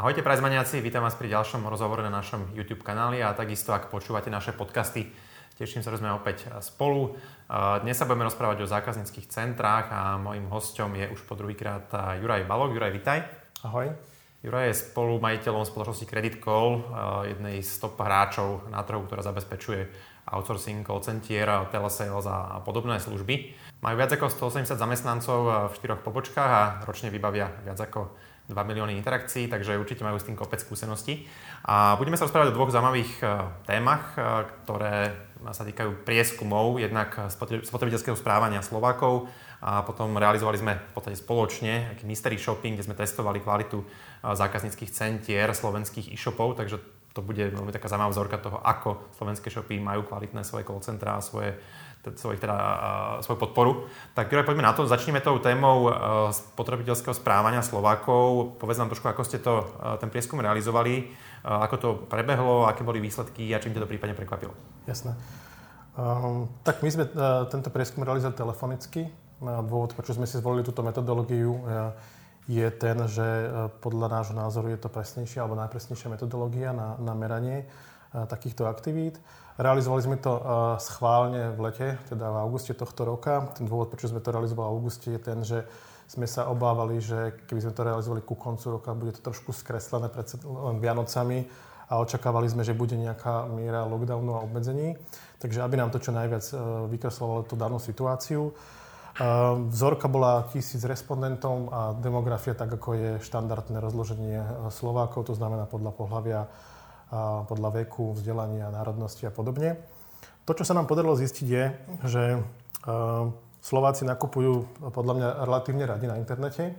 Ahojte prajzmaniaci, vítam vás pri ďalšom rozhovore na našom YouTube kanáli a takisto ak počúvate naše podcasty, teším sa, že sme opäť spolu. Dnes sa budeme rozprávať o zákazníckých centrách a mojim hostom je už po druhýkrát Juraj Balok. Juraj, vitaj. Ahoj. Juraj je spolumajiteľom spoločnosti Credit Call, jednej z top hráčov na trhu, ktorá zabezpečuje outsourcing, call center, telesales a podobné služby. Majú viac ako 180 zamestnancov v štyroch pobočkách a ročne vybavia viac ako 2 milióny interakcií, takže určite majú s tým kopec skúseností. A budeme sa rozprávať o dvoch zaujímavých e, témach, e, ktoré sa týkajú prieskumov, jednak spotrebiteľského správania Slovákov a potom realizovali sme v podstate spoločne aký mystery shopping, kde sme testovali kvalitu e, zákazníckých centier slovenských e-shopov, takže to bude veľmi taká zaujímavá vzorka toho, ako slovenské shopy majú kvalitné svoje call centra a svoje svojich teda, svoju podporu. Tak Juraj, poďme na to. Začneme tou témou spotrebiteľského správania Slovákov. Povedz nám trošku, ako ste to, ten prieskum realizovali, ako to prebehlo, aké boli výsledky a čím ťa to prípadne prekvapilo. Jasné. Um, tak my sme uh, tento prieskum realizovali telefonicky. Dôvod, prečo sme si zvolili túto metodológiu, je ten, že podľa nášho názoru je to presnejšia alebo najpresnejšia metodológia na, na meranie takýchto aktivít. Realizovali sme to schválne v lete, teda v auguste tohto roka. Ten dôvod, prečo sme to realizovali v auguste, je ten, že sme sa obávali, že keby sme to realizovali ku koncu roka, bude to trošku skreslené pred Vianocami a očakávali sme, že bude nejaká miera lockdownu a obmedzení. Takže aby nám to čo najviac e, vykreslovalo tú danú situáciu. E, vzorka bola tisíc respondentov a demografia tak, ako je štandardné rozloženie e, Slovákov, to znamená podľa pohľavia podľa veku, vzdelania, národnosti a podobne. To, čo sa nám podarilo zistiť, je, že e, Slováci nakupujú podľa mňa relatívne radi na internete.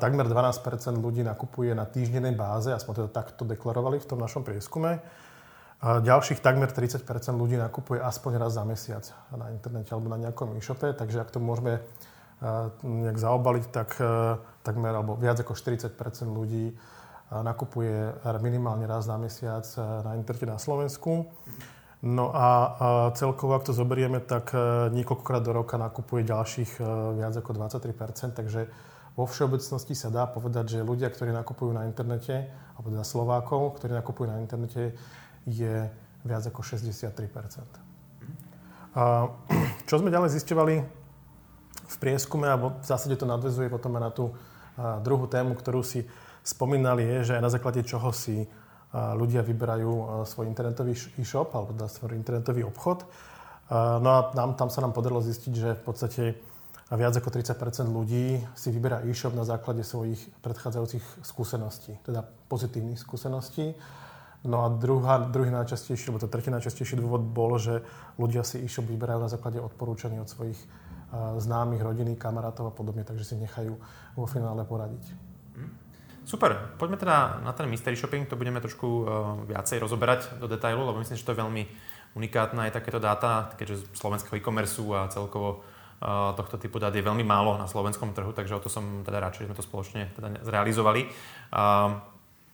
Takmer 12% ľudí nakupuje na týždennej báze, aspoň teda takto deklarovali v tom našom prieskume. Ďalších takmer 30% ľudí nakupuje aspoň raz za mesiac na internete alebo na nejakom e-shope, takže ak to môžeme e, nejak zaobaliť, tak e, takmer alebo viac ako 40% ľudí nakupuje minimálne raz na mesiac e, na internete na Slovensku. No a celkovo, ak to zoberieme, tak e, niekoľkokrát do roka nakupuje ďalších e, viac ako 23%, takže vo všeobecnosti sa dá povedať, že ľudia, ktorí nakupujú na internete, alebo teda Slovákov, ktorí nakupujú na internete, je viac ako 63%. A čo sme ďalej zisťovali v prieskume, alebo v zásade to nadvezuje potom na tú druhú tému, ktorú si spomínali, je, že na základe čoho si ľudia vyberajú svoj internetový e-shop alebo teda svoj internetový obchod. No a nám, tam sa nám podarilo zistiť, že v podstate viac ako 30% ľudí si vyberá e-shop na základe svojich predchádzajúcich skúseností, teda pozitívnych skúseností. No a druhá, druhý najčastejší, alebo to tretí najčastejší dôvod bol, že ľudia si e-shop vyberajú na základe odporúčaní od svojich známych, rodiny, kamarátov a podobne, takže si nechajú vo finále poradiť. Super, poďme teda na ten mystery shopping, to budeme trošku uh, viacej rozoberať do detailu, lebo myslím, že to je veľmi unikátne aj takéto dáta, keďže slovenského e-commerce a celkovo uh, tohto typu dát je veľmi málo na slovenskom trhu, takže o to som teda rád, že sme to spoločne teda zrealizovali. Uh,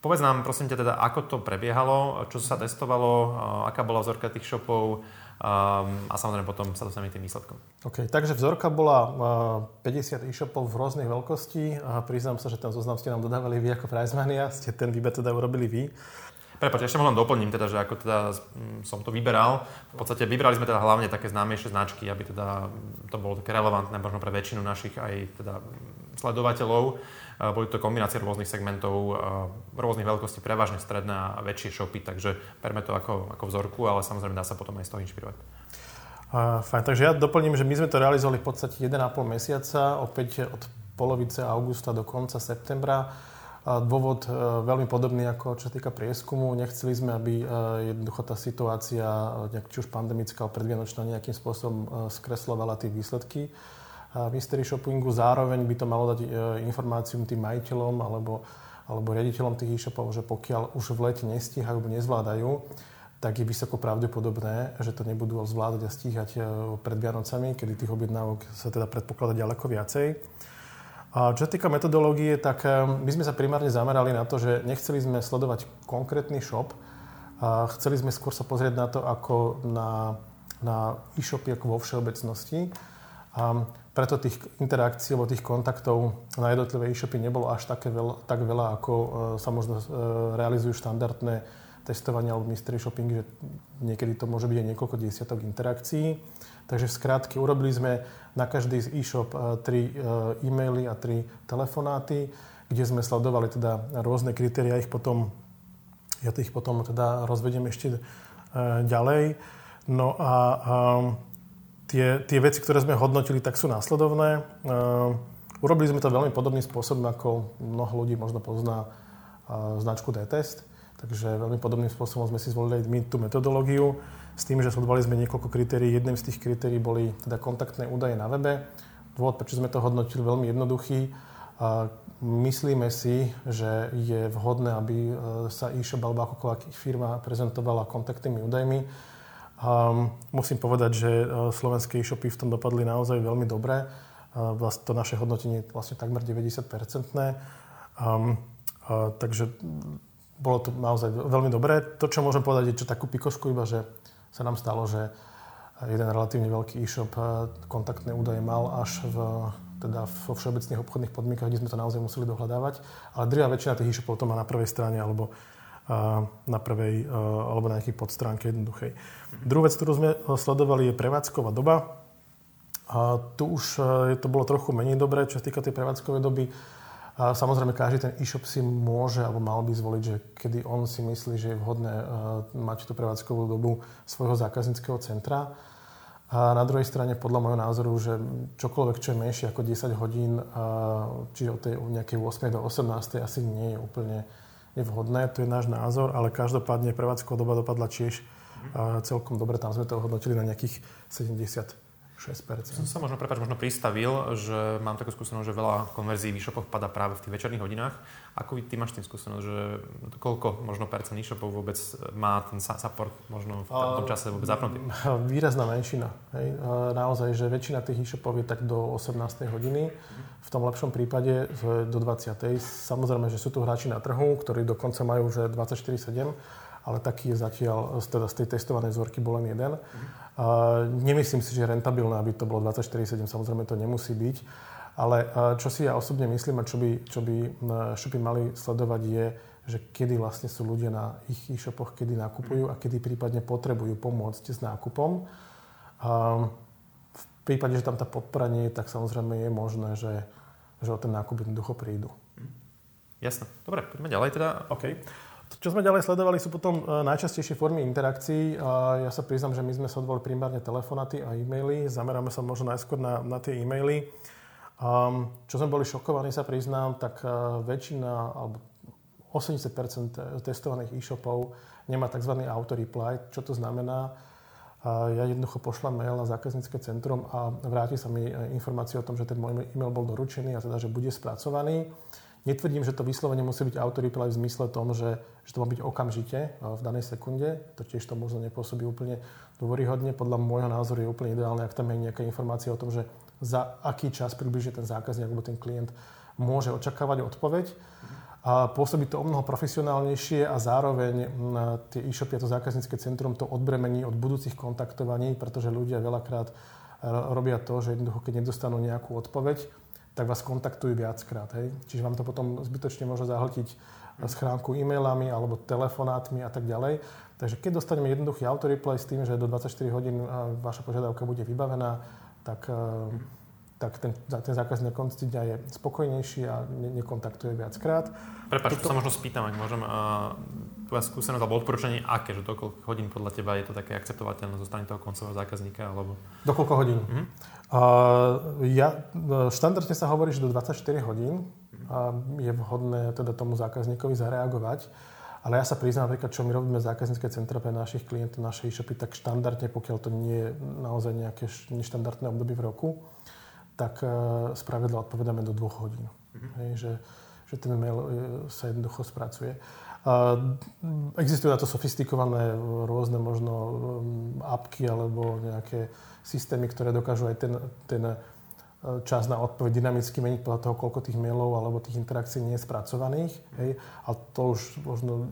povedz nám prosím ťa teda, ako to prebiehalo, čo sa testovalo, aká bola vzorka tých shopov, Um, a samozrejme potom sa dostaneme tým výsledkom. OK, takže vzorka bola uh, 50 e-shopov v rôznych veľkostí a priznám sa, že ten zoznam ste nám dodávali vy ako Prizemania, ste ten výber teda urobili vy. Prepač, ešte len doplním, teda, že ako teda som to vyberal. V podstate vybrali sme teda hlavne také známejšie značky, aby teda to bolo také relevantné možno pre väčšinu našich aj teda sledovateľov. Boli to kombinácie rôznych segmentov, rôznych veľkostí, prevažne stredné a väčšie shopy, takže berme to ako, ako vzorku, ale samozrejme dá sa potom aj z toho inšpirovať. Uh, fajn, takže ja doplním, že my sme to realizovali v podstate 1,5 mesiaca, opäť od polovice augusta do konca septembra. Dôvod e, veľmi podobný ako čo sa týka prieskumu. Nechceli sme, aby e, jednoducho tá situácia, e, či už pandemická, predvianočná, nejakým spôsobom skreslovala tie výsledky mystery shoppingu. Zároveň by to malo dať informáciu tým majiteľom alebo, alebo riaditeľom tých e-shopov, že pokiaľ už v lete nestíhajú alebo nezvládajú, tak je vysoko pravdepodobné, že to nebudú zvládať a stíhať pred Vianocami, kedy tých objednávok sa teda predpokladá ďaleko viacej. A čo sa týka metodológie, tak eh, my sme sa primárne zamerali na to, že nechceli sme sledovať konkrétny shop, a chceli sme skôr sa pozrieť na to, ako na, na e-shopy ako vo všeobecnosti. A preto tých interakcií alebo tých kontaktov na jednotlivé e-shopy nebolo až také veľa, tak veľa, ako uh, sa možno uh, realizujú štandardné testovanie alebo mystery shopping, že niekedy to môže byť aj niekoľko desiatok interakcií. Takže v skrátke urobili sme na každý z e-shop uh, tri uh, e-maily a tri telefonáty, kde sme sledovali teda rôzne kritéria, ich potom, ja ich potom teda rozvediem ešte uh, ďalej. No a tie, tie veci, ktoré sme hodnotili, tak sú následovné. Urobili sme to veľmi podobným spôsobom, ako mnoho ľudí možno pozná značku D-test. Takže veľmi podobným spôsobom sme si zvolili my tú metodológiu s tým, že sledovali sme niekoľko kritérií. Jedným z tých kritérií boli teda kontaktné údaje na webe. Dôvod, prečo sme to hodnotili, veľmi jednoduchý. Myslíme si, že je vhodné, aby sa e-shop alebo akokoľvek firma prezentovala kontaktnými údajmi musím povedať, že uh, slovenské e-shopy v tom dopadli naozaj veľmi dobre. To naše hodnotenie je vlastne takmer 90-percentné. Um, uh, takže bolo to naozaj veľmi dobré. To, čo môžem povedať, je čo takú pikošku iba, že sa nám stalo, že jeden relatívne veľký e-shop kontaktné údaje mal až v, teda vo všeobecných obchodných podmienkach, kde sme to naozaj museli dohľadávať. Ale druhá väčšina tých e-shopov to má na prvej strane alebo na prvej alebo na nejakej podstránke jednoduchej. Druhú vec, ktorú sme sledovali, je prevádzková doba. A tu už e, to bolo trochu menej dobré, čo sa týka tej prevádzkovej doby. A samozrejme, každý ten e-shop si môže alebo mal by zvoliť, že kedy on si myslí, že je vhodné e, mať tú prevádzkovú dobu svojho zákazníckého centra. A na druhej strane, podľa môjho názoru, že čokoľvek, čo je menšie ako 10 hodín, čiže od tej nejakej 8. do 18. asi nie je úplne nevhodné, to je náš názor, ale každopádne prevádzková doba dopadla tiež a celkom dobre, tam sme to hodnotili na nejakých 70 6%. Som sa možno, prepáč, možno pristavil, že mám takú skúsenosť, že veľa konverzií v e-shopoch pada práve v tých večerných hodinách. Ako ty máš tým skúsenosť, že koľko možno percent e-shopov vôbec má ten support možno v tom čase vôbec zapnutý? Výrazná menšina. Hej. Naozaj, že väčšina tých e-shopov je tak do 18. hodiny. V tom lepšom prípade do 20. Samozrejme, že sú tu hráči na trhu, ktorí dokonca majú už 24-7 ale taký je zatiaľ, teda z tej testovanej vzorky bol len jeden. Uh, nemyslím si, že je rentabilné, aby to bolo 24-7, samozrejme to nemusí byť. Ale uh, čo si ja osobne myslím a čo by, čo by shopy mali sledovať je, že kedy vlastne sú ľudia na ich e-shopoch, kedy nakupujú a kedy prípadne potrebujú pomôcť s nákupom. Uh, v prípade, že tam tá podpora nie je, tak samozrejme je možné, že, že o ten nákup jednoducho prídu. Jasné. Dobre, poďme ďalej teda. Okay. Čo sme ďalej sledovali sú potom e, najčastejšie formy interakcií. Ja sa priznam, že my sme sledovali primárne telefonaty a e-maily. Zameráme sa možno najskôr na, na tie e-maily. Čo sme boli šokovaní, sa priznám, tak uh, väčšina, alebo 80% testovaných e-shopov nemá tzv. auto-reply. Čo to znamená? Ja jednoducho pošlem mail na zákaznícke centrum a vráti sa mi e, informácia o tom, že ten môj e-mail bol doručený a teda, že bude spracovaný. Netvrdím, že to vyslovene musí byť autoreply v zmysle tom, že, že to má byť okamžite e, v danej sekunde. To tiež to možno nepôsobí úplne dôveryhodne. Podľa môjho názoru je úplne ideálne, ak tam je nejaká informácia o tom, že za aký čas približne ten zákazník alebo ten klient môže očakávať odpoveď. A pôsobí to o mnoho profesionálnejšie a zároveň tie e-shopy a to zákaznícke centrum to odbremení od budúcich kontaktovaní, pretože ľudia veľakrát e, robia to, že jednoducho, keď nedostanú nejakú odpoveď, tak vás kontaktujú viackrát. Hej? Čiže vám to potom zbytočne môže zahltiť schránku e-mailami alebo telefonátmi a tak ďalej. Takže keď dostaneme jednoduchý autoreply s tým, že do 24 hodín vaša požiadavka bude vybavená, tak, tak ten, ten zákazník na konci dňa je spokojnejší a ne, nekontaktuje viackrát. Prepač, Toto... sa možno spýtam, ak môžem, tvoja skúsenosť alebo odporúčanie, aké, že do koľko hodín podľa teba je to také akceptovateľné zo strany toho koncového zákazníka? Alebo... Do koľko hodín? Mm-hmm. Uh, ja, e, štandardne sa hovorí, že do 24 hodín uh, je vhodné teda tomu zákazníkovi zareagovať. Ale ja sa priznám, napríklad, čo my robíme zákaznícke centra pre našich klientov, naše e-shopy, tak štandardne, pokiaľ to nie je naozaj nejaké neštandardné obdobie v roku, tak uh, spravidla odpovedáme do dvoch hodín. Mm-hmm. Hej, že, že ten mail e, sa jednoducho spracuje. Uh, existujú na to sofistikované rôzne možno apky alebo nejaké systémy, ktoré dokážu aj ten, ten e, čas na odpoveď dynamicky meniť podľa toho, koľko tých mailov alebo tých interakcií nie je spracovaných. Hej. A to už možno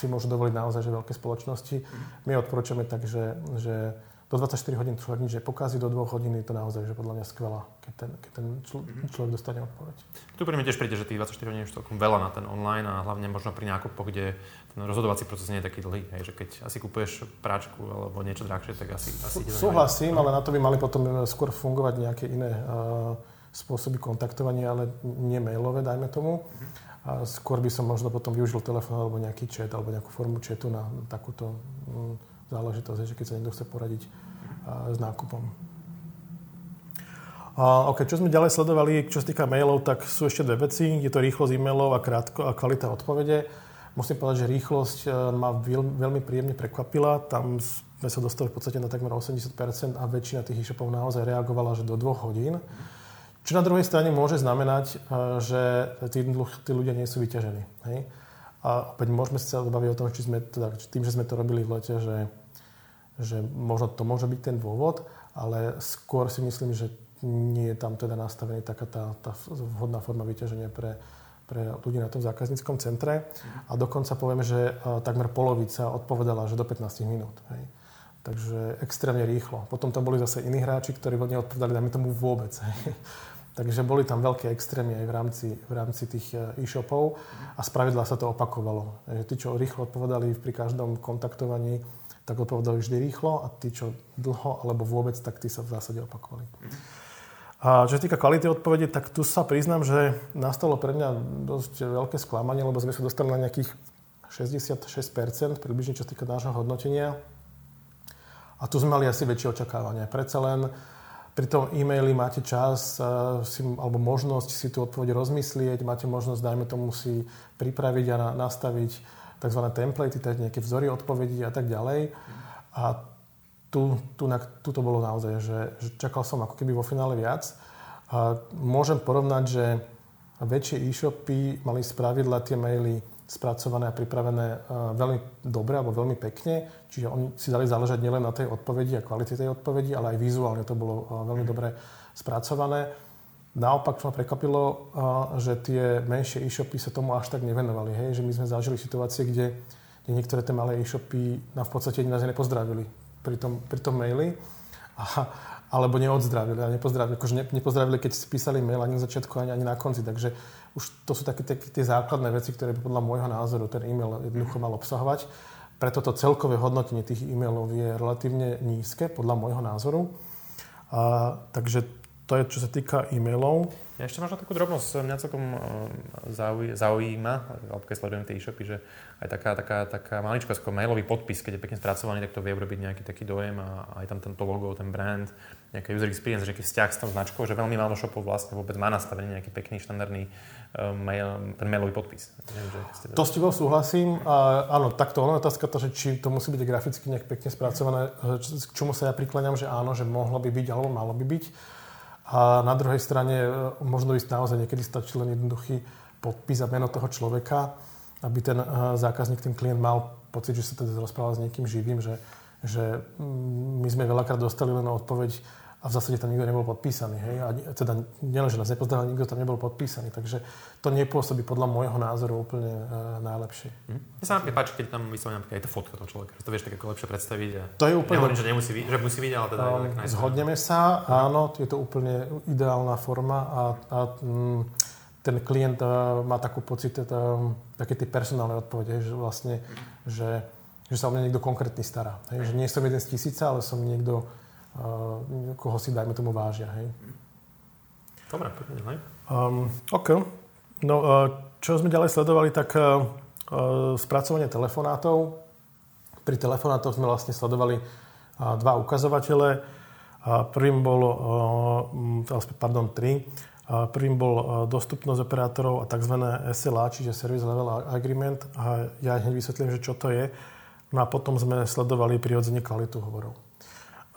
si môžu dovoliť naozaj, že veľké spoločnosti. My odporúčame tak, že, že do 24 hodín človek nič nepokazí, do 2 hodín je to naozaj že podľa mňa skvelá, keď ten, keď ten mm-hmm. človek dostane odpoveď. Tu pri mne tiež príde, že tých 24 hodín je celkom veľa na ten online a hlavne možno pri nákupoch, kde ten rozhodovací proces nie je taký dlhý. Hej, že keď asi kupuješ práčku alebo niečo drahšie, tak asi... asi Súhlasím, ale na to by mali potom e, skôr fungovať nejaké iné uh, spôsoby kontaktovania, ale nie mailové, dajme tomu. Mm-hmm. A skôr by som možno potom využil telefón alebo nejaký chat alebo nejakú formu chatu na takúto um, záležitosť, že keď sa niekto chce poradiť s nákupom. OK, čo sme ďalej sledovali, čo sa týka mailov, tak sú ešte dve veci. Je to rýchlosť e-mailov a, krátko, a kvalita odpovede. Musím povedať, že rýchlosť e, ma veľmi príjemne prekvapila. Tam sme sa dostali v podstate na takmer 80% a väčšina tých e-shopov naozaj reagovala, že do dvoch hodín. Čo na druhej strane môže znamenať, e, že tí, tí ľudia nie sú vyťažení. Hej? A opäť môžeme sa baviť o tom, či sme, teda, tým, že sme to robili v lete, že že možno to môže byť ten dôvod, ale skôr si myslím, že nie je tam teda nastavený taká tá, tá vhodná forma vyťaženia pre, pre ľudí na tom zákazníckom centre. A dokonca poviem, že takmer polovica odpovedala, že do 15 minút. Hej. Takže extrémne rýchlo. Potom tam boli zase iní hráči, ktorí neodpovedali, dajme tomu vôbec. Hej. Takže boli tam veľké extrémy aj v rámci, v rámci tých e, e-shopov a spravidla sa to opakovalo. Takže tí, čo rýchlo odpovedali pri každom kontaktovaní, tak odpovedali vždy rýchlo a tí, čo dlho alebo vôbec, tak tí sa v zásade opakovali. A čo sa týka kvality odpovede, tak tu sa priznám, že nastalo pre mňa dosť veľké sklamanie, lebo sme sa dostali na nejakých 66% približne, čo sa týka nášho hodnotenia. A tu sme mali asi väčšie očakávania. Predsa len pri tom e-maili máte čas uh, si, alebo možnosť si tú odpoveď rozmyslieť, máte možnosť, dajme tomu, si pripraviť a na, nastaviť tzv. templatey, teda nejaké vzory odpovedí a tak ďalej. A tu, tu, tu to bolo naozaj, že, že čakal som ako keby vo finále viac. A môžem porovnať, že väčšie e-shopy mali spravidla tie maily spracované a pripravené uh, veľmi dobre alebo veľmi pekne. Čiže oni si dali záležať nielen na tej odpovedi a kvalite tej odpovedi, ale aj vizuálne to bolo uh, veľmi dobre spracované. Naopak ma prekvapilo, že tie menšie e-shopy sa tomu až tak nevenovali. Hej? Že my sme zažili situácie, kde, kde niektoré tie malé e-shopy nám v podstate nás nepozdravili pri tom, pri tom maili. A, alebo neodzdravili a nepozdravili, akože ne, nepozdravili, keď si písali mail ani na začiatku, ani, ani na konci. Takže už to sú také, také tie základné veci, ktoré by podľa môjho názoru ten e-mail jednoducho mal obsahovať. Preto to celkové hodnotenie tých e-mailov je relatívne nízke, podľa môjho názoru. A, takže to je, čo sa týka e-mailov. Ja ešte možno takú drobnosť, mňa celkom eh, zaujíma, alebo keď sledujem tie e-shopy, že aj taká, taká, taká malička ako mailový podpis, keď je pekne spracovaný, tak to vie urobiť nejaký taký dojem a aj tam tento logo, ten brand, nejaký user experience, nejaký vzťah s tou značkou, že veľmi málo shopov vlastne vôbec má nastavený nejaký pekný štandardný uh, mail, ten mailový podpis. Neviem, že to s tebou súhlasím. A, áno, takto ono otázka to, že či to musí byť graficky nejak pekne spracované, k čomu sa ja prikláňam, že áno, že mohlo by byť alebo malo by byť. A na druhej strane e, možno by naozaj niekedy stačí len jednoduchý podpis a meno toho človeka, aby ten e, zákazník, ten klient mal pocit, že sa teda rozprával s niekým živým, že, že mm, my sme veľakrát dostali len odpoveď, a v zásade tam nikto nebol podpísaný. Hej? A teda nielen, že nás nepozdravil, nikto tam nebol podpísaný. Takže to nepôsobí podľa môjho názoru úplne uh, najlepšie. Hm. Mne sa napríklad páči, keď tam vyslovene napríklad aj to fotka toho človeka, že to vieš tak ako lepšie predstaviť. A to je úplne... Nehovorím, že, nemusí, že musí byť, ale teda... Um, zhodneme sa, áno, je to úplne ideálna forma a, a mm, ten klient uh, má takú pocit, uh, také tie personálne odpovede, že vlastne, že, že sa o mňa niekto konkrétny stará. Hej? Že nie som jeden z tisíca, ale som niekto, koho si, dajme tomu, vážia. Hej. Dobre, poďme ďalej. Um, OK. No, uh, čo sme ďalej sledovali, tak uh, spracovanie telefonátov. Pri telefonátoch sme vlastne sledovali uh, dva ukazovatele. Uh, prvým bol, uh, pardon, tri. Uh, prvým bol uh, dostupnosť operátorov a tzv. SLA, čiže Service Level Agreement. A ja hneď vysvetlím, že čo to je. No a potom sme sledovali prirodzene kvalitu hovorov.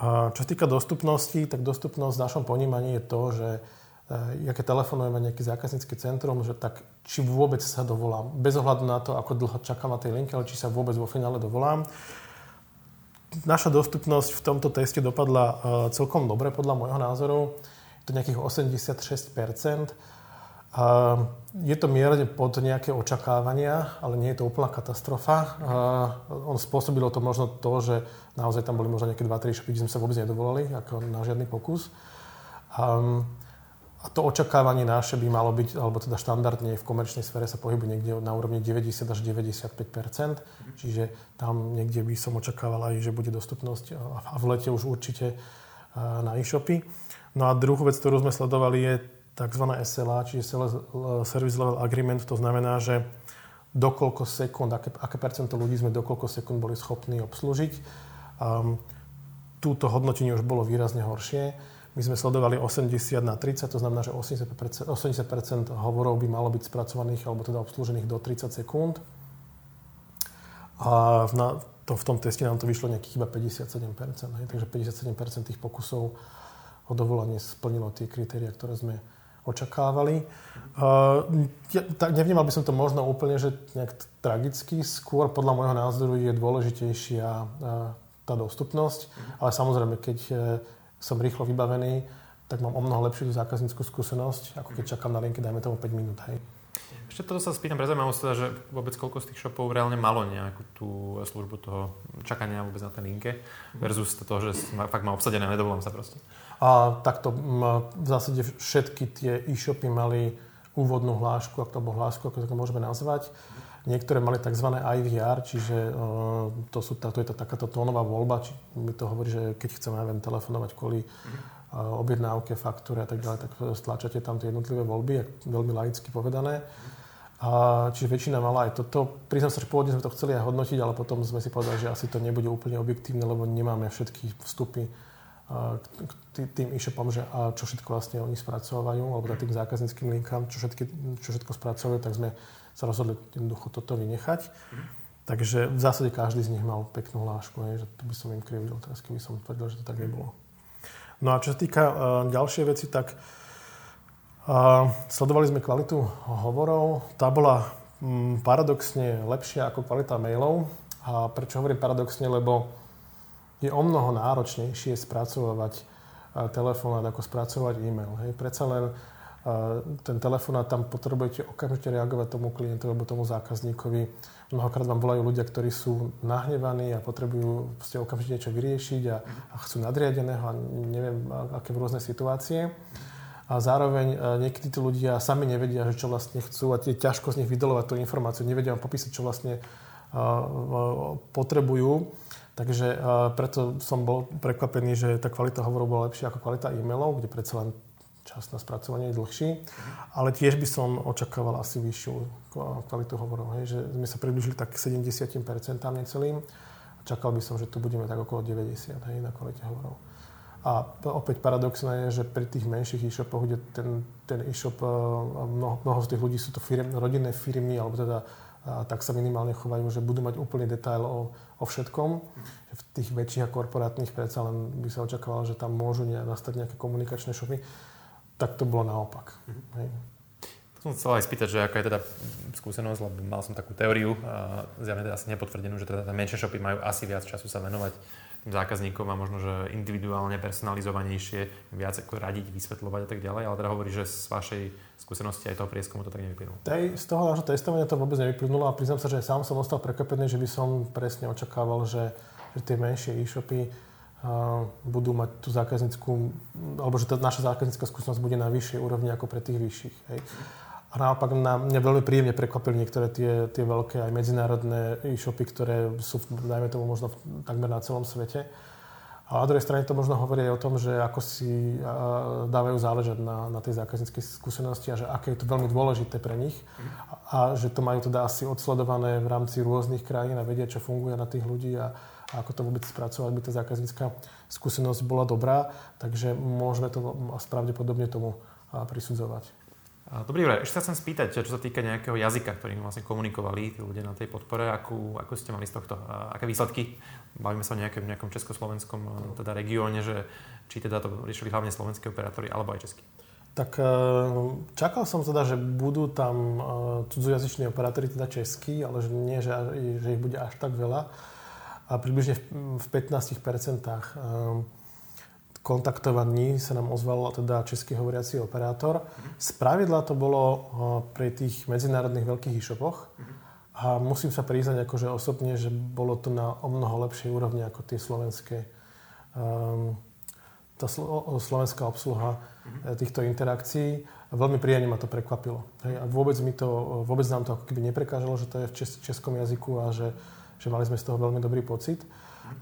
Čo sa týka dostupnosti, tak dostupnosť v našom ponímaní je to, že ja keď telefonujeme nejaké zákaznícke centrum, že tak či vôbec sa dovolám. Bez ohľadu na to, ako dlho čakám na tej linke, ale či sa vôbec vo finále dovolám. Naša dostupnosť v tomto teste dopadla e, celkom dobre podľa môjho názoru. Je to nejakých 86%. Je to mierne pod nejaké očakávania, ale nie je to úplná katastrofa. On spôsobilo to možno to, že naozaj tam boli možno nejaké 2-3 šopy, kde sme sa vôbec nedovolali, ako na žiadny pokus. A to očakávanie naše by malo byť, alebo teda štandardne v komerčnej sfére sa pohybuje niekde na úrovni 90 až 95% čiže tam niekde by som očakával aj, že bude dostupnosť a v lete už určite na e-shopy. No a druhú vec, ktorú sme sledovali, je tzv. SLA, čiže Service Level Agreement, to znamená, že dokoľko sekúnd, aké, aké percento ľudí sme dokoľko sekúnd boli schopní obslúžiť. Um, túto hodnotenie už bolo výrazne horšie. My sme sledovali 80 na 30, to znamená, že 80%, 80% hovorov by malo byť spracovaných alebo teda obslúžených do 30 sekúnd. A na, to, v tom teste nám to vyšlo nejakých iba 57%. Hej, takže 57% tých pokusov o dovolanie splnilo tie kritéria, ktoré sme očakávali. Uh, ja, tak nevnímal by som to možno úplne, že nejak tragicky. Skôr podľa môjho názoru je dôležitejšia uh, tá dostupnosť, ale samozrejme, keď uh, som rýchlo vybavený, tak mám o mnoho lepšiu zákazníckú skúsenosť, ako keď čakám na linke, dajme tomu 5 minút. Hej. Ešte toto sa spýtam pre zaujímavosť, teda, že vôbec koľko z tých shopov reálne malo nejakú tú službu toho čakania vôbec na ten linke versus to, že fakt má obsadené, nedovolám sa proste. A takto v zásade všetky tie e-shopy mali úvodnú hlášku, ak to bol hlášku, ako to môžeme nazvať. Niektoré mali tzv. IVR, čiže e, to, sú, to je tá, takáto tónová voľba, či mi to hovorí, že keď chceme, neviem, telefonovať kvôli uh, objednávke, faktúre a tak ďalej, tak stlačate tam tie jednotlivé voľby, veľmi laicky povedané. A, čiže väčšina mala aj toto. Priznám sa, že pôvodne sme to chceli aj hodnotiť, ale potom sme si povedali, že asi to nebude úplne objektívne, lebo nemáme všetky vstupy k tým e-shopom, že a čo všetko vlastne oni spracovajú, alebo tým zákazníckým linkám, čo, všetky, čo všetko spracovajú, tak sme sa rozhodli jednoducho toto vynechať. Mm. Takže v zásade každý z nich mal peknú hlášku, že to by som im krivdil teraz, keby som tvrdil, že to tak nebolo. No a čo sa týka uh, ďalšie veci, tak uh, sledovali sme kvalitu hovorov. Tá bola um, paradoxne lepšia ako kvalita mailov. A prečo hovorím paradoxne, lebo je o mnoho náročnejšie spracovať telefonát, ako spracovať e-mail. Hej. Predsa len ten telefonát tam potrebujete okamžite reagovať tomu klientovi alebo tomu zákazníkovi. Mnohokrát vám volajú ľudia, ktorí sú nahnevaní a potrebujú ste okamžite niečo vyriešiť a, a chcú nadriadeného a neviem, aké rôzne situácie. A zároveň niekedy tí ľudia sami nevedia, že čo vlastne chcú a tie ťažko z nich vydolovať tú informáciu. Nevedia vám popísať, čo vlastne potrebujú. Takže uh, preto som bol prekvapený, že tá kvalita hovorov bola lepšia ako kvalita e-mailov, kde predsa len čas na spracovanie je dlhší. Ale tiež by som očakával asi vyššiu kvalitu hovorov. Hej, že sme sa približili tak 70% necelým. Čakal by som, že tu budeme tak okolo 90 hej, na kvalite hovorov. A opäť paradoxné je, že pri tých menších e-shopoch, kde ten, ten e-shop, mnoho, mnoho z tých ľudí sú to firm, rodinné firmy, alebo teda a tak sa minimálne chovajú, že budú mať úplný detail o, o všetkom. V tých väčších a korporátnych predsa len by sa očakávalo, že tam môžu ne, nastať nejaké komunikačné šopy. Tak to bolo naopak. Mm-hmm. Hej. Som chcel aj spýtať, že aká je teda skúsenosť, lebo mal som takú teóriu, zjavne teda asi nepotvrdenú, že teda menšie shopy majú asi viac času sa venovať zákazníkom a možno, že individuálne, personalizovanejšie, viac ako radiť, vysvetľovať a tak ďalej, ale teda hovorí, že z vašej skúsenosti aj toho prieskumu to tak nevyplynulo. Tej, z toho nášho testovania to vôbec nevyplynulo a priznám sa, že sám som ostal prekvapený, že by som presne očakával, že, že tie menšie e-shopy uh, budú mať tú zákazníckú, alebo že tá naša zákaznícka skúsenosť bude na vyššej úrovni ako pre tých vyšších. Hej. A naopak na, mňa veľmi príjemne prekvapili niektoré tie, tie veľké aj medzinárodné e-shopy, ktoré sú, dajme tomu, možno takmer na celom svete. A na druhej strane to možno hovorí aj o tom, že ako si dávajú záležať na, na tej zákazníckej skúsenosti a že aké je to veľmi dôležité pre nich a, a že to majú teda asi odsledované v rámci rôznych krajín a vedia, čo funguje na tých ľudí a, a ako to vôbec spracovať, aby tá zákaznícka skúsenosť bola dobrá. Takže môžeme to pravdepodobne tomu prisudzovať. Dobrý deň, ešte sa chcem spýtať, čo sa týka nejakého jazyka, ktorým vlastne komunikovali tí ľudia na tej podpore, akú, akú ste mali z tohto, aké výsledky? Bavíme sa o nejakom, nejakom československom teda regióne, že či teda to riešili hlavne slovenské operátory alebo aj českí? Tak e, čakal som teda, že budú tam e, cudzojazyční operátori, teda českí, ale že nie, že, že ich bude až tak veľa. A približne v 15%. Kontaktovaní sa nám ozval teda český hovoriaci operátor. Z pravidla to bolo pri tých medzinárodných veľkých e-shopoch a musím sa priznať akože osobne, že bolo to na o mnoho lepšej úrovni ako tie slovenské um, tá slovenská obsluha mm-hmm. týchto interakcií. Veľmi príjemne ma to prekvapilo. Hej, a vôbec, mi to, vôbec nám to ako keby neprekážalo, že to je v čes, českom jazyku a že, že mali sme z toho veľmi dobrý pocit.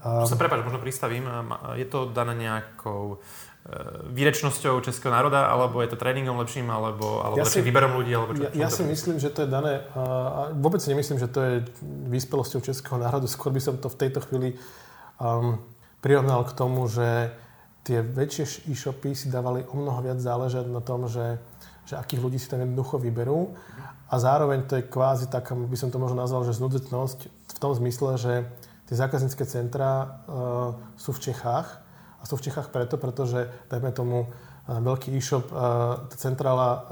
Um, sa prepáč, možno pristavím. Je to dané nejakou e, výrečnosťou českého národa, alebo je to tréningom lepším, alebo, alebo ja lepším si, výberom ľudí? Alebo čo, ja, ja si myslím, že to je dané, a vôbec si nemyslím, že to je výspelosťou českého národa, skôr by som to v tejto chvíli um, prirovnal k tomu, že tie väčšie e-shopy si dávali o mnoho viac záležať na tom, že, že akých ľudí si tam jednoducho vyberú a zároveň to je kvázi taká, by som to možno nazval, že znudzetnosť v tom zmysle, že tie zákaznícke centra uh, sú v Čechách a sú v Čechách preto, pretože, dajme tomu, uh, veľký e-shop, tá centrála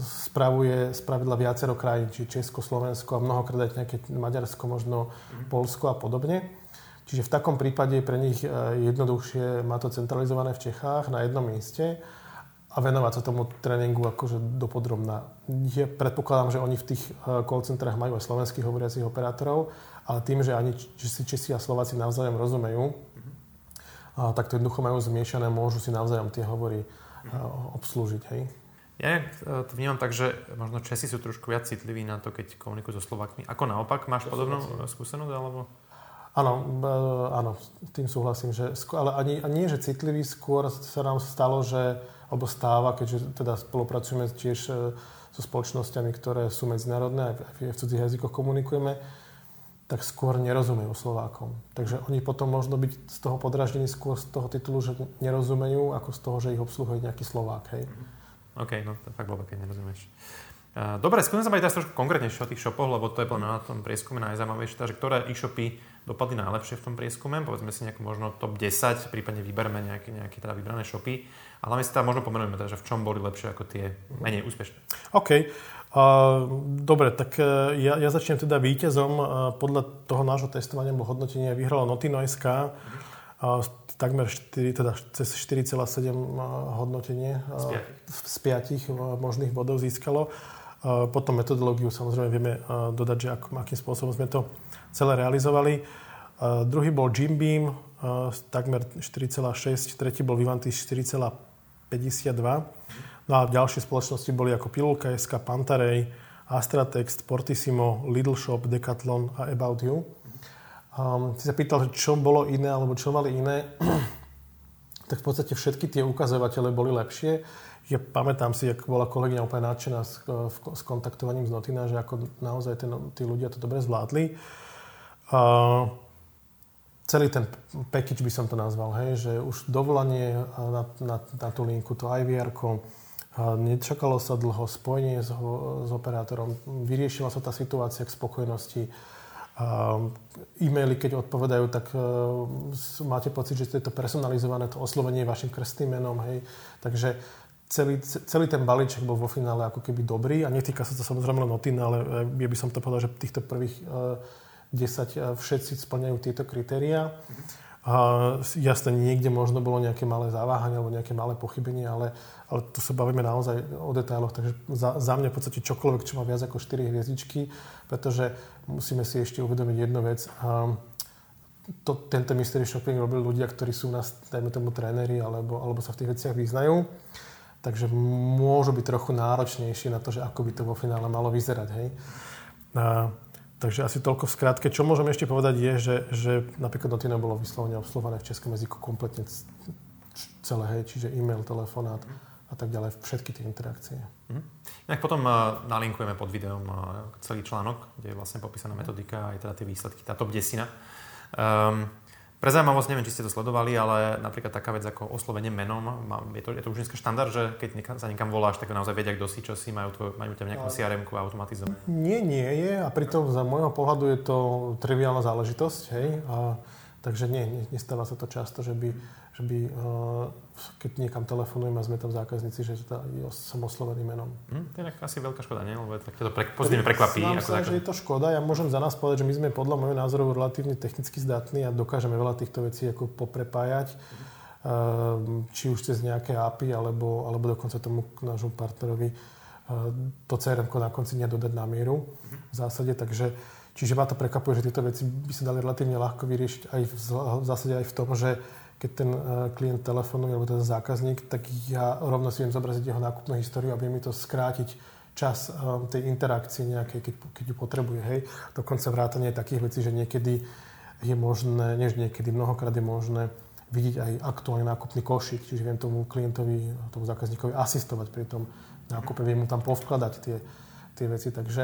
spravuje spravidla viacero krajín, či Česko, Slovensko a mnohokrát aj nejaké Maďarsko, možno mm. Polsko a podobne. Čiže v takom prípade pre nich jednoduchšie má to centralizované v Čechách na jednom mieste a venovať sa tomu tréningu akože dopodrobná. Je, predpokladám, že oni v tých call centrách majú aj slovenských hovoriacich operátorov ale tým, že ani si Česi a Slováci navzájom rozumejú, a, tak to jednoducho majú zmiešané, môžu si navzájom tie hovory a, obslúžiť. Hej? Ja to vnímam tak, že možno Česi sú trošku viac citliví na to, keď komunikujú so Slovakmi. Ako naopak, máš podobnú skúsenosť? Alebo... Áno, e, áno, tým súhlasím, že, ale ani, ani nie, že citlivý, skôr sa nám stalo, že, alebo stáva, keďže teda spolupracujeme tiež e, so spoločnosťami, ktoré sú medzinárodné, aj v cudzích jazykoch komunikujeme, tak skôr nerozumejú Slovákom. Takže oni potom možno byť z toho podraždení skôr z toho titulu, že nerozumejú, ako z toho, že ich obsluhuje nejaký Slovák. Hej. Mhm. OK, no to je fakt blbé, keď nerozumieš. Dobre, skúsim sa baviť teraz trošku konkrétnejšie o tých shopoch, lebo to je na tom prieskume najzaujímavejšie, že ktoré e-shopy dopadli najlepšie v tom prieskume, povedzme si nejakú možno top 10, prípadne vyberme nejaké, nejaké teda vybrané shopy, ale my si tam možno pomenujeme teda, že v čom boli lepšie ako tie menej úspešné. OK. Uh, dobre, tak uh, ja, ja začnem teda víťazom. Uh, podľa toho nášho testovania alebo hodnotenia vyhrala Notino.sk uh, takmer 4, teda cez 4,7 hodnotenie z 5 možných bodov získalo. Potom metodológiu samozrejme vieme dodať, že ak, akým spôsobom sme to celé realizovali. Druhý bol Jim Beam, takmer 4,6, tretí bol Vivantis 4,52. No a ďalšie spoločnosti boli ako Pilulka SK, Pantarej, Astratext, Portissimo, Lidl Shop, Decathlon a About You. Um, si sa pýtal, čo bolo iné, alebo čo mali iné. tak v podstate všetky tie ukazovatele boli lepšie. Ja pamätám si, ako bola kolegyňa úplne nadšená s, s kontaktovaním z Notina, že ako naozaj ten, tí ľudia to dobre zvládli. Uh, celý ten package by som to nazval, hej, že už dovolanie na, na, na tú linku, to ivr Nečakalo sa dlho spojenie s, s operátorom, vyriešila sa tá situácia k spokojnosti. E-maily, keď odpovedajú, tak uh, máte pocit, že je to personalizované, to oslovenie vašim krstným menom. Hej. Takže celý, celý ten balíček bol vo finále ako keby dobrý a netýka sa to samozrejme len Notin, ale ja by som to povedal, že týchto prvých uh, 10 všetci splňajú tieto kritéria. Mm-hmm. A jasne, niekde možno bolo nejaké malé zaváhanie alebo nejaké malé pochybenie, ale, ale tu sa bavíme naozaj o detailoch, takže za, za mňa v podstate čokoľvek, čo má viac ako 4 hviezdičky, pretože musíme si ešte uvedomiť jednu vec. A to, tento mystery shopping robili ľudia, ktorí sú u nás, dajme tomu, tréneri alebo, alebo sa v tých veciach vyznajú. Takže môžu byť trochu náročnejšie na to, že ako by to vo finále malo vyzerať. Hej. A, Takže asi toľko v skratke. Čo môžem ešte povedať je, že, že napríklad Notino bolo vyslovene obsluhované v českom jazyku kompletne celé, hej, čiže e-mail, telefonát a tak ďalej, všetky tie interakcie. Mm. Inak potom uh, nalinkujeme pod videom uh, celý článok, kde je vlastne popísaná metodika aj teda tie výsledky, tá top desina. Um, pre zaujímavosť, neviem, či ste to sledovali, ale napríklad taká vec ako oslovenie menom, je to, je to už dneska štandard, že keď niekam, sa niekam voláš, tak naozaj vedia, kto si, čo si, majú, tvoj, majú tam nejakú CRM-ku automatizovanú. Nie, nie je a pritom za môjho pohľadu je to triviálna záležitosť, hej. A, takže nie, nestáva sa to často, že by že by, eh, keď niekam telefonujem a sme tam zákazníci, že tá, som oslovený menom. Hm, to je asi veľká škoda, nie? Lebo tak to pre, pozitívne prekvapí. Ako sa, že je to škoda. Ja môžem za nás povedať, že my sme podľa môjho názoru relatívne technicky zdatní a dokážeme veľa týchto vecí ako poprepájať. či už cez nejaké API, alebo, alebo dokonca tomu nášmu partnerovi to CRM na konci nedodať na mieru v zásade. Takže, čiže ma to prekvapuje, že tieto veci by sa dali relatívne ľahko vyriešiť aj v, v zásade aj v tom, že keď ten klient telefonuje, alebo ten zákazník, tak ja rovno si viem zobraziť jeho nákupnú históriu a viem mi to skrátiť čas tej interakcie nejakej, keď, keď ju potrebuje. Hej. Dokonca vrátanie takých vecí, že niekedy je možné, než niekedy, mnohokrát je možné vidieť aj aktuálne nákupný košík, čiže viem tomu klientovi, tomu zákazníkovi asistovať pri tom nákupe, viem mu tam povkladať tie, tie veci. Takže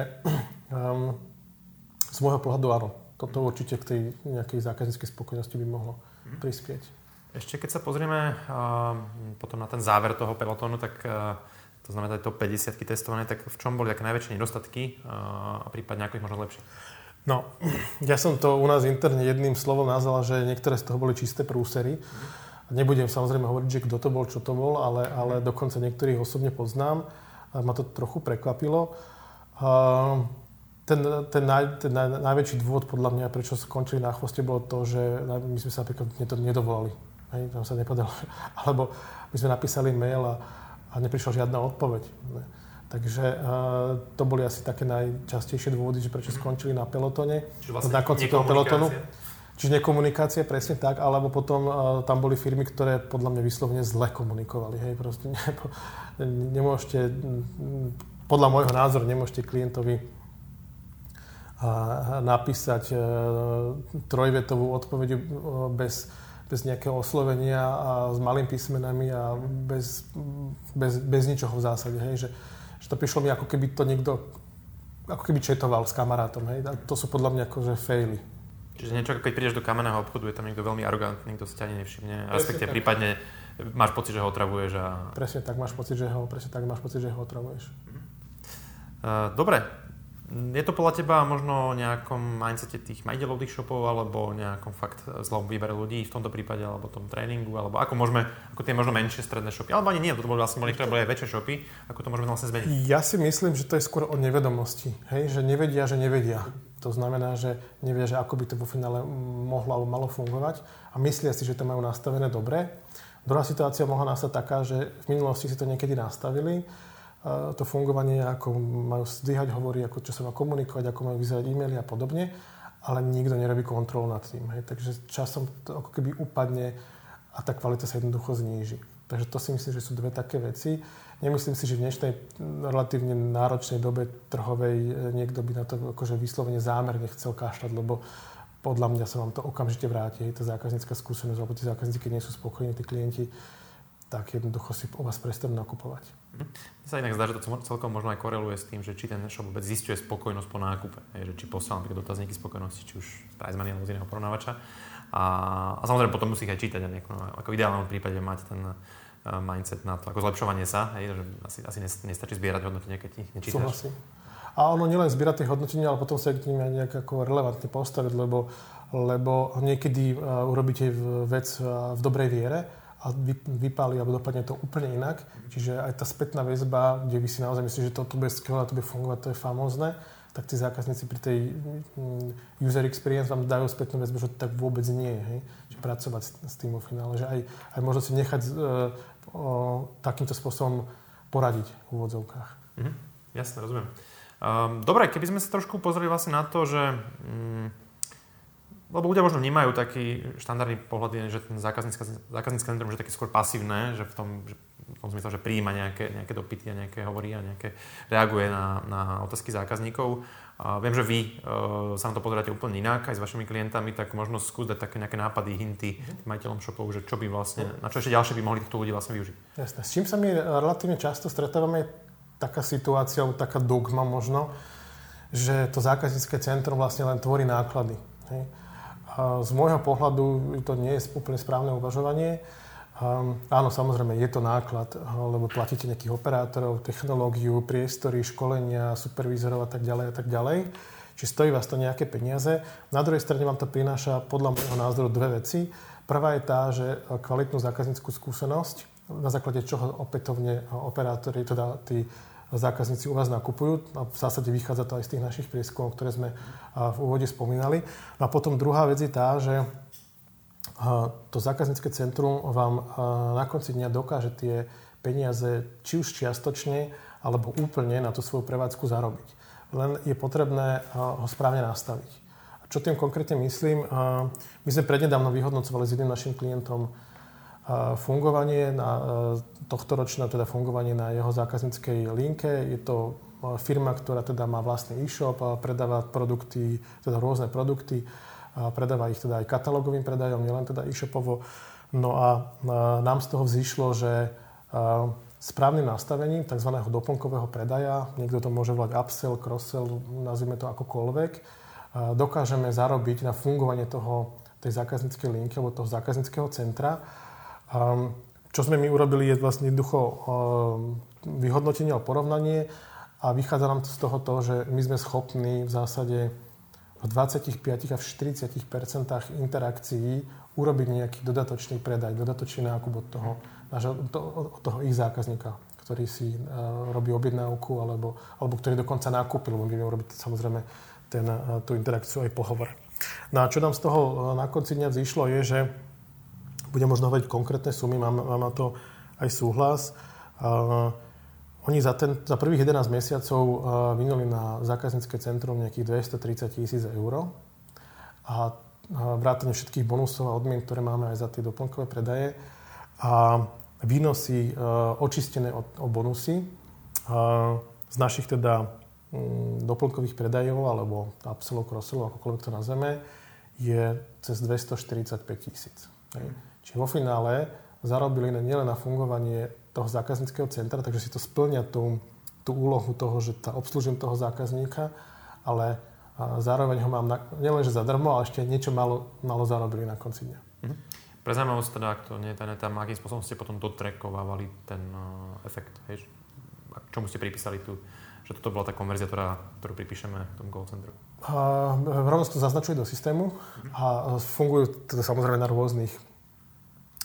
um, z môjho pohľadu áno, toto určite k tej nejakej zákazníckej spokojnosti by mohlo prispieť. Ešte keď sa pozrieme uh, potom na ten záver toho pelotónu, tak uh, to znamená to 50 testované, tak v čom boli také najväčšie nedostatky uh, a prípadne ako ich možno lepšie? No, ja som to u nás interne jedným slovom nazval, že niektoré z toho boli čisté prúsery. Nebudem samozrejme hovoriť, že kto to bol, čo to bol, ale, ale dokonca niektorých osobne poznám. A ma to trochu prekvapilo. Ten, ten, naj, ten naj, najväčší dôvod podľa mňa, prečo skončili na chvoste, bolo to, že my sme sa napríklad nedovolali. Hej, tam sa nepodarilo. Alebo my sme napísali mail a, a neprišla žiadna odpoveď. Takže uh, to boli asi také najčastejšie dôvody, že prečo skončili na pelotone. Čiže vlastne na konci toho pelotonu. Čiže nekomunikácie, presne tak, alebo potom uh, tam boli firmy, ktoré podľa mňa vyslovene zle komunikovali. Hej, proste ne, nemôžete, podľa môjho názoru, nemôžete klientovi uh, napísať uh, trojvetovú odpoveď bez, bez nejakého oslovenia a s malým písmenami a bez, bez, bez ničoho v zásade. Hej, že, že to prišlo mi ako keby to niekto ako keby četoval s kamarátom, hej. A to sú podľa mňa akože faily. Čiže niečo, keď prídeš do kamenného obchodu, je tam niekto veľmi arogantný, kto si ťa ani nevšimne, respektíve prípadne máš pocit, že ho otravuješ a... Presne tak, máš pocit, že ho, presne tak, máš pocit, že ho otravuješ. Dobre, je to podľa teba možno o nejakom mindsete tých majiteľov tých shopov alebo nejakom fakt zlom výbere ľudí v tomto prípade alebo tom tréningu alebo ako môžeme, ako tie možno menšie stredné shopy, alebo ani nie, to boli vlastne boli, boli aj väčšie shopy, ako to môžeme vlastne zmeniť? Ja si myslím, že to je skôr o nevedomosti, hej, že nevedia, že nevedia. To znamená, že nevedia, že ako by to vo finále mohlo alebo malo fungovať a myslia si, že to majú nastavené dobre. Druhá situácia mohla nastať taká, že v minulosti si to niekedy nastavili, to fungovanie, ako majú zdvíhať hovory, ako čo sa má komunikovať, ako majú vyzerať e-maily a podobne, ale nikto nerobí kontrolu nad tým. Hej. Takže časom to ako keby upadne a tá kvalita sa jednoducho zníži. Takže to si myslím, že sú dve také veci. Nemyslím si, že v dnešnej relatívne náročnej dobe trhovej e, niekto by na to akože vyslovene zámerne chcel kašľať, lebo podľa mňa sa vám to okamžite vráti. Hej, tá zákaznícka skúsenosť, alebo tí zákazníci, keď nie sú spokojní, tí klienti, tak jednoducho si u vás prestanú nakupovať. Mne sa inak zdá, že to celkom možno aj koreluje s tým, že či ten shop vôbec zistuje spokojnosť po nákupe. Že či posiela napríklad dotazníky spokojnosti, či už z Pricemoney alebo z iného porovnávača. A, a samozrejme potom musí ich aj čítať. Ako, ako v ideálnom prípade mať ten uh, mindset na to, ako zlepšovanie sa. Hej, že asi, asi nestačí zbierať hodnotenie, keď ich nečítaš. Súhlasím. A ono nielen zbierať tie hodnotenia, ale potom sa k ním aj nejak ako relevantne postaviť, lebo, lebo niekedy uh, urobíte vec uh, v dobrej viere, a vypáli alebo dopadne to úplne inak. Čiže aj tá spätná väzba, kde vy si naozaj myslíte, že toto bude skvelé, to bude fungovať, to je famózne, tak tí zákazníci pri tej mm, user experience vám dajú spätnú väzbu, že to tak vôbec nie je. Hej? Že pracovať s, tým vo finále. Že aj, aj možno si nechať uh, o, takýmto spôsobom poradiť v úvodzovkách. Mhm, jasne, rozumiem. Um, dobre, keby sme sa trošku pozreli vlastne na to, že um, lebo ľudia možno vnímajú taký štandardný pohľad, že ten zákaznícky, centrum je také skôr pasívne, že v tom, že v tom zmysle, že prijíma nejaké, nejaké dopity a nejaké hovorí a nejaké reaguje na, na otázky zákazníkov. A viem, že vy uh, sa na to pozeráte úplne inak aj s vašimi klientami, tak možno skús dať také nejaké nápady, hinty tým majiteľom shopov, že čo by vlastne, na čo ešte ďalšie by mohli týchto ľudí vlastne využiť. Jasné. S čím sa my relatívne často stretávame, taká situácia, alebo taká dogma možno, že to zákaznícke centrum vlastne len tvorí náklady. Hej? Z môjho pohľadu to nie je úplne správne uvažovanie. Um, áno, samozrejme, je to náklad, lebo platíte nejakých operátorov, technológiu, priestory, školenia, supervízorov a tak ďalej a tak ďalej. Čiže stojí vás to nejaké peniaze. Na druhej strane vám to prináša podľa môjho názoru dve veci. Prvá je tá, že kvalitnú zákazníckú skúsenosť, na základe čoho opätovne operátori, teda tí zákazníci u vás nakupujú. A v zásade vychádza to aj z tých našich prieskumov, ktoré sme v úvode spomínali. A potom druhá vec je tá, že to zákaznícke centrum vám na konci dňa dokáže tie peniaze či už čiastočne alebo úplne na tú svoju prevádzku zarobiť. Len je potrebné ho správne nastaviť. Čo tým konkrétne myslím? My sme prednedávno vyhodnocovali s jedným našim klientom fungovanie na tohto ročné, teda fungovanie na jeho zákazníckej linke. Je to firma, ktorá teda má vlastný e-shop, predáva produkty, teda rôzne produkty, predáva ich teda aj katalógovým predajom, nielen teda e-shopovo. No a nám z toho vzýšlo, že správnym nastavením tzv. doplnkového predaja, niekto to môže volať upsell, cross-sell, nazvime to akokoľvek, dokážeme zarobiť na fungovanie toho, tej zákazníckej linky alebo toho zákazníckého centra čo sme my urobili je vlastne jednoducho um, vyhodnotenie a porovnanie a vychádza nám z toho to, že my sme schopní v zásade v 25 až 40% interakcií urobiť nejaký dodatočný predaj, dodatočný nákup od toho, od toho ich zákazníka, ktorý si uh, robí objednávku alebo, alebo ktorý dokonca nákupil, lebo my urobiť samozrejme ten, uh, tú interakciu aj pohovor. No a čo nám z toho uh, na konci dňa vzýšlo je, že budem možno hovoriť konkrétne sumy, mám, mám na to aj súhlas. Uh, oni za, ten, za prvých 11 mesiacov uh, vynuli na zákaznícke centrum nejakých 230 tisíc eur a vrátane všetkých bonusov a odmien, ktoré máme aj za tie doplnkové predaje a výnosy uh, očistené o, o bonusy uh, z našich teda um, doplnkových predajov alebo upsellov, crosselov, akokoľvek to nazveme, je cez 245 tisíc. Čiže vo finále zarobili nielen na fungovanie toho zákazníckého centra, takže si to splňa tú, tú úlohu toho, že tá obslužím toho zákazníka, ale zároveň ho mám na, nielenže zadarmo, ale ešte niečo malo, malo zarobili na konci dňa. Mm-hmm. Pre zaujímavosť teda, ak to nie je tam, akým spôsobom ste potom dotrekovávali ten uh, efekt, hej? čomu ste pripísali tu, že toto bola tá konverzia, ktorá, ktorú pripíšeme tomu call centru? Uh, rovnosť to zaznačuje do systému a fungujú teda samozrejme na rôznych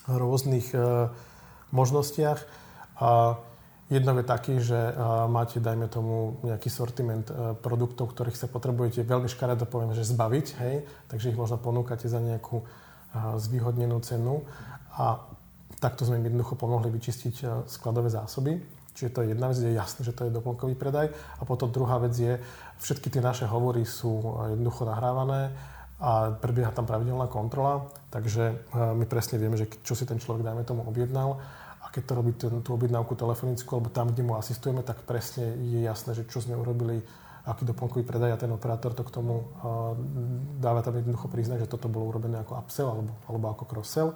rôznych e, možnostiach. A je taký, že e, máte, dajme tomu, nejaký sortiment e, produktov, ktorých sa potrebujete veľmi škaredo poviem, že zbaviť, hej? takže ich možno ponúkate za nejakú zvýhodnenú cenu a takto sme im jednoducho pomohli vyčistiť skladové zásoby. Čiže to je jedna vec, je jasné, že to je doplnkový predaj. A potom druhá vec je, všetky tie naše hovory sú jednoducho nahrávané a prebieha tam pravidelná kontrola, takže e, my presne vieme, že čo si ten človek, dajme tomu, objednal a keď to robí ten, tú objednávku telefonickú alebo tam, kde mu asistujeme, tak presne je jasné, že čo sme urobili, aký doplnkový predaj a ten operátor to k tomu uh, dáva tam jednoducho príznak, že toto bolo urobené ako upsell alebo, alebo ako cross-sell.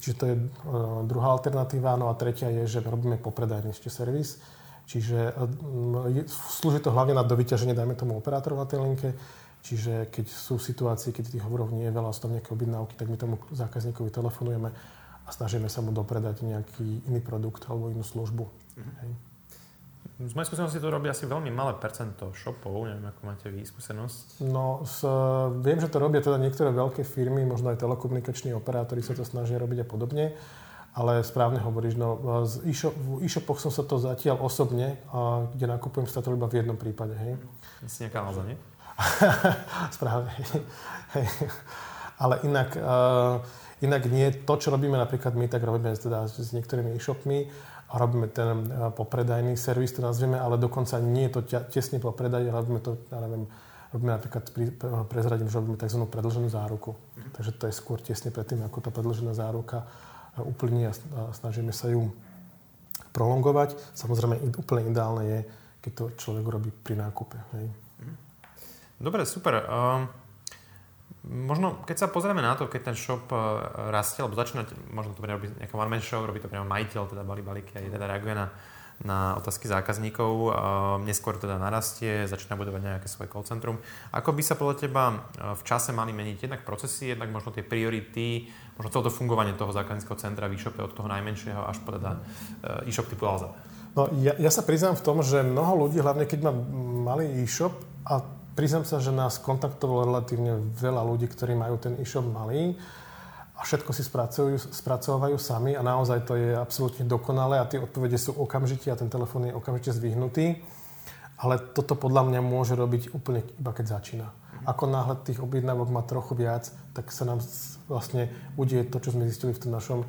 Čiže to je uh, druhá alternatíva. No a tretia je, že robíme popredajný ešte servis. Čiže uh, slúži to hlavne na dovyťaženie, dajme tomu operátorov na tej linke, Čiže keď sú situácie, keď tých hovorov nie je veľa, sú tam nejaké objednávky, tak my tomu zákazníkovi telefonujeme a snažíme sa mu dopredať nejaký iný produkt alebo inú službu. Mm-hmm. Hej. Z mojej skúsenosti to robí asi veľmi malé percento shopov, neviem, ako máte vy skúsenosť. No, s, viem, že to robia teda niektoré veľké firmy, možno aj telekomunikační operátori sa to snažia robiť a podobne, ale správne hovoríš, no, z e-shop, v e-shopoch som sa to zatiaľ osobne, a, kde nakupujem sa to iba v jednom prípade, hej. Si nejaká náza, nie? Správne. Ale inak, uh, inak nie. To, čo robíme napríklad my, tak robíme teda s niektorými e-shopmi a robíme ten uh, popredajný servis, to nazvieme, ale dokonca nie je to tesne po predaji, robíme to, ja neviem, robíme napríklad, pri, prezradím, že robíme tzv. predlženú záruku. Mm. Takže to je skôr tesne pred tým, ako tá predlžená záruka uh, úplne a snažíme sa ju prolongovať. Samozrejme, úplne ideálne je, keď to človek robí pri nákupe. Hej. Dobre, super. Uh, možno, keď sa pozrieme na to, keď ten shop uh, rastie, alebo začína, možno to robí nejaká one-man show, robí to priamo majiteľ, teda balí balíky a teda reaguje na, na otázky zákazníkov, uh, neskôr teda narastie, začína budovať nejaké svoje call centrum. Ako by sa podľa teba uh, v čase mali meniť jednak procesy, jednak možno tie priority, možno celé to fungovanie toho zákazníckého centra v e-shope od toho najmenšieho až po teda uh, e-shop typu Alza? No, ja, ja sa priznám v tom, že mnoho ľudí, hlavne keď má malý e-shop a Priznám sa, že nás kontaktovalo relatívne veľa ľudí, ktorí majú ten e-shop malý a všetko si spracujú, spracovajú sami a naozaj to je absolútne dokonalé a tie odpovede sú okamžite a ten telefón je okamžite zvyhnutý. Ale toto podľa mňa môže robiť úplne iba keď začína. Ako náhle tých objednávok má trochu viac, tak sa nám vlastne udie to, čo sme zistili v tom našom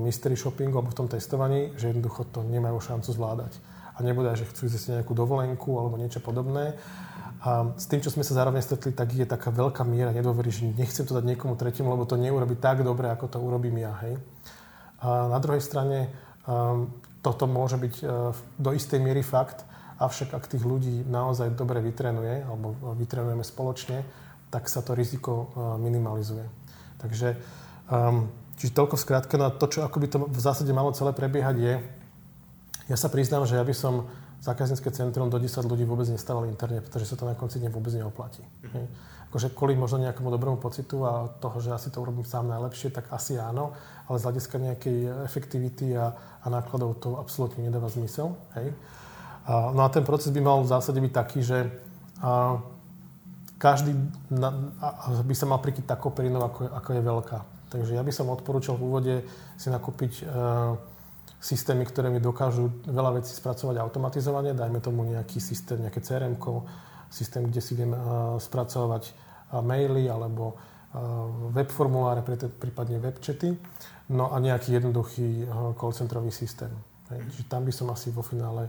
mystery shoppingu alebo v tom testovaní, že jednoducho to nemajú šancu zvládať. A nebude, že chcú ísť nejakú dovolenku alebo niečo podobné. A s tým, čo sme sa zároveň stretli, tak je taká veľká miera nedôvery, že nechcem to dať niekomu tretiemu, lebo to neurobi tak dobre, ako to urobím ja. Hej. A na druhej strane um, toto môže byť uh, do istej miery fakt, avšak ak tých ľudí naozaj dobre vytrenuje, alebo vytrenujeme spoločne, tak sa to riziko uh, minimalizuje. Takže um, čiže toľko skrátke na to, čo ako by to v zásade malo celé prebiehať je, ja sa priznám, že ja by som zákaznícke centrum do 10 ľudí vôbec nestávali interne, pretože sa to na konci dňa vôbec neoplatí. Mm-hmm. Akože kvôli možno nejakému dobrému pocitu a toho, že asi to urobím sám najlepšie, tak asi áno, ale z hľadiska nejakej efektivity a, a nákladov to absolútne nedáva zmysel. Hej. A, no a ten proces by mal v zásade byť taký, že a, každý na, a, by sa mal prikýť takou perinou, ako, ako je veľká. Takže ja by som odporúčal v úvode si nakúpiť uh, systémy, ktoré mi dokážu veľa vecí spracovať automatizovane, dajme tomu nejaký systém, nejaké crm systém, kde si viem uh, spracovať uh, maily alebo uh, web formuláre, prípadne web chaty, no a nejaký jednoduchý call centrový systém. Čiže tam by som asi vo finále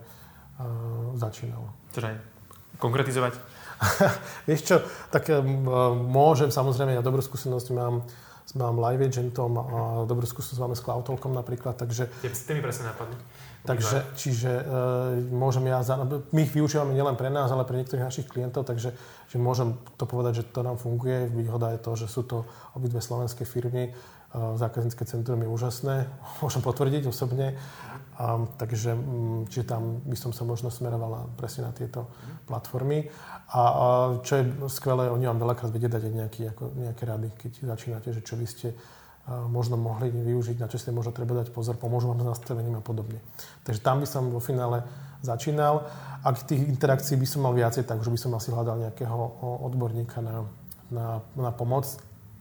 začínal. Čiže konkretizovať? Vieš čo, tak môžem, samozrejme, ja dobrú skúsenosť mám mám Live Agentom a dobrú skúsenosť máme s CloudTalkom napríklad, takže... Tie mi presne napadli. Takže, čiže e, môžem ja, za, my ich využívame nielen pre nás, ale pre niektorých našich klientov, takže že môžem to povedať, že to nám funguje. Výhoda je to, že sú to obidve slovenské firmy, zákaznícke centrum je úžasné, môžem potvrdiť osobne. A, takže mm, čiže tam by som sa možno smerovala presne na tieto platformy. A, a čo je skvelé, oni vám veľakrát vedia dať aj nejaký, ako, nejaké rady, keď začínate, že čo by ste a, možno mohli využiť, na čo ste možno treba dať pozor, pomôžu vám s nastavením a podobne. Takže tam by som vo finále začínal. Ak tých interakcií by som mal viacej, tak už by som asi hľadal nejakého odborníka na, na, na pomoc.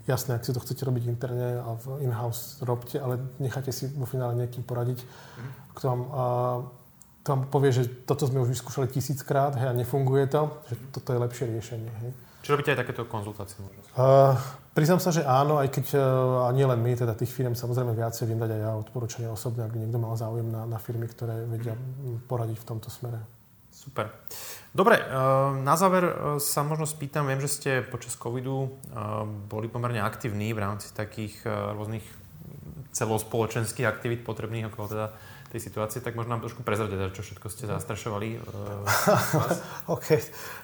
Jasné, ak si to chcete robiť interne a v in-house robte, ale nechajte si vo finále nejakým poradiť, mm. kto vám a, tam povie, že toto sme už vyskúšali tisíckrát hej, a nefunguje to, že toto je lepšie riešenie. Hej. Či robíte aj takéto konzultácie? Uh, priznám sa, že áno, aj keď uh, a nie len my, teda tých firm samozrejme viacej viem dať aj ja odporúčania osobne, ak by niekto mal záujem na, na firmy, ktoré vedia poradiť v tomto smere. Super. Dobre, na záver sa možno spýtam, viem, že ste počas covidu boli pomerne aktívni v rámci takých rôznych celospoločenských aktivít potrebných okolo teda tej situácie, tak možno nám trošku prezradiť, čo všetko ste zastrašovali. OK,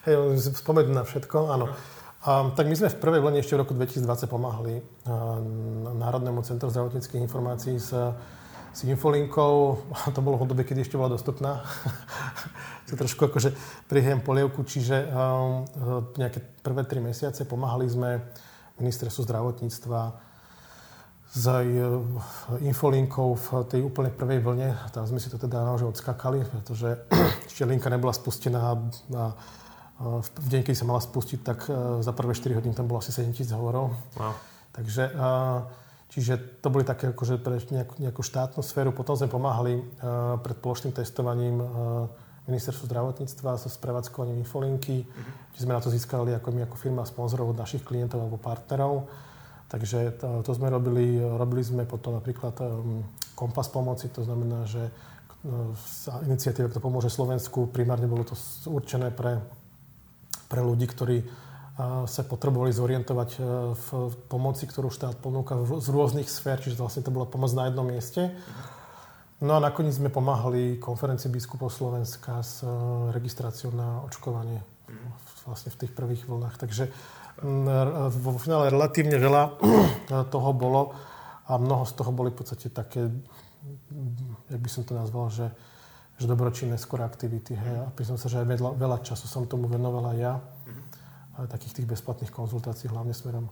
hey, spomenú na všetko, áno. Um, tak my sme v prvej vlne ešte v roku 2020 pomáhali uh, Národnému centru zdravotníckých informácií s, s infolinkou. To bolo v obdobie, kedy ešte bola dostupná. to trošku akože prihiem polievku, čiže um, nejaké prvé tri mesiace pomáhali sme ministerstvu zdravotníctva s e, infolinkou v tej úplne prvej vlne. Tam sme si to teda naozaj odskakali, pretože ešte linka nebola spustená a v deň, keď sa mala spustiť, tak za prvé 4 hodín tam bolo asi 7 tisíc hovorov. Wow. Takže, čiže to boli také akože pre nejakú, nejakú štátnu sféru. Potom sme pomáhali pred plošným testovaním ministerstvu zdravotníctva so sprevádzkovaním infolinky, mm-hmm. sme na to získali ako my ako firma sponzorov od našich klientov alebo partnerov. Takže to, to sme robili, robili sme potom napríklad um, kompas pomoci, to znamená, že uh, iniciatíva, ktorá pomôže Slovensku, primárne bolo to určené pre, pre ľudí, ktorí uh, sa potrebovali zorientovať uh, v pomoci, ktorú štát ponúka z rôznych sfér, čiže vlastne to bola pomoc na jednom mieste. No a nakoniec sme pomáhali konferencii biskupov Slovenska s registráciou na očkovanie vlastne v tých prvých vlnách. Takže vo finále relatívne veľa toho bolo a mnoho z toho boli v podstate také, jak by som to nazval, že, že dobročinné skôr aktivity. Hej. A priznám sa, že aj veľa, veľa času som tomu venovala ja. Aj takých tých bezplatných konzultácií, hlavne smerom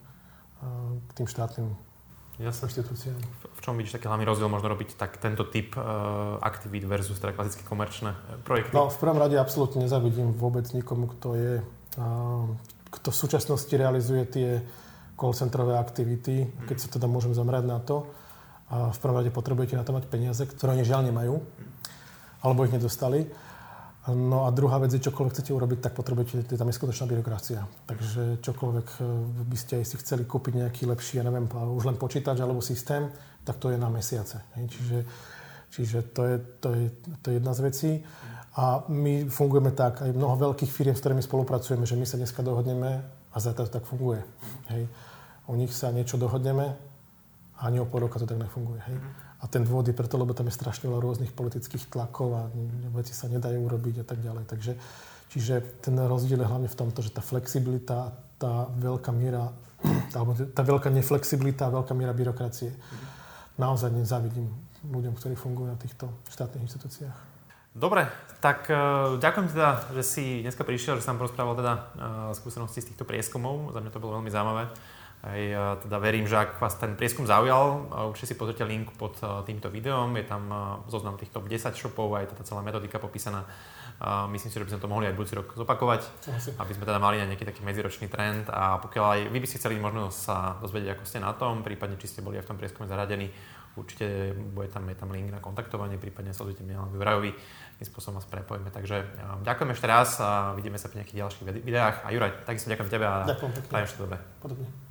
k tým štátnym Jasne. inštitúciám. V čom vidíš taký hlavný rozdiel možno robiť tak, tento typ uh, aktivít versus teda klasické komerčné projekty? No, v prvom rade absolútne nezavidím vôbec nikomu, kto je uh, kto v súčasnosti realizuje tie call centrové aktivity, keď sa teda môžem zamerať na to. A v prvom rade potrebujete na to mať peniaze, ktoré oni žiaľ nemajú, alebo ich nedostali. No a druhá vec je, čokoľvek chcete urobiť, tak potrebujete, je tam neskutočná byrokracia. Takže čokoľvek e, by ste si chceli kúpiť nejaký lepší, ja neviem, už len počítač alebo systém, tak to je na mesiace. Čiže, čiže to, je, to, je, to je jedna z vecí. A my fungujeme tak, aj mnoho veľkých firiem, s ktorými spolupracujeme, že my sa dneska dohodneme a zatiaľ to tak funguje. Hej. U nich sa niečo dohodneme a ani o pol roka to tak nefunguje. Hej. A ten dôvod je preto, lebo tam je strašne veľa rôznych politických tlakov a veci sa nedajú urobiť a tak ďalej. Takže, čiže ten rozdiel je hlavne v tomto, že tá flexibilita, tá veľká miera, alebo tá veľká neflexibilita a veľká miera byrokracie. Naozaj nezávidím ľuďom, ktorí fungujú na týchto štátnych inštitúciách. Dobre, tak uh, ďakujem teda, že si dneska prišiel, že som porozprával teda uh, skúsenosti z týchto prieskumov. Za mňa to bolo veľmi zaujímavé. Aj, teda verím, že ak vás ten prieskum zaujal, určite si pozrite link pod týmto videom, je tam zoznam týchto 10 shopov, aj tá celá metodika popísaná. Myslím si, že by sme to mohli aj budúci rok zopakovať, aby sme teda mali aj nejaký taký medziročný trend a pokiaľ aj vy by ste chceli možno sa dozvedieť, ako ste na tom, prípadne či ste boli aj v tom prieskume zaradení, určite bude tam, je tam link na kontaktovanie, prípadne sledujte mňa alebo Jurajovi, tým spôsobom vás prepojíme. Takže ďakujem ešte raz a vidíme sa pri nejakých ďalších videách. A Juraj, takisto ďakujem tebe a ďakujem prajem všetko dobré. Podobne.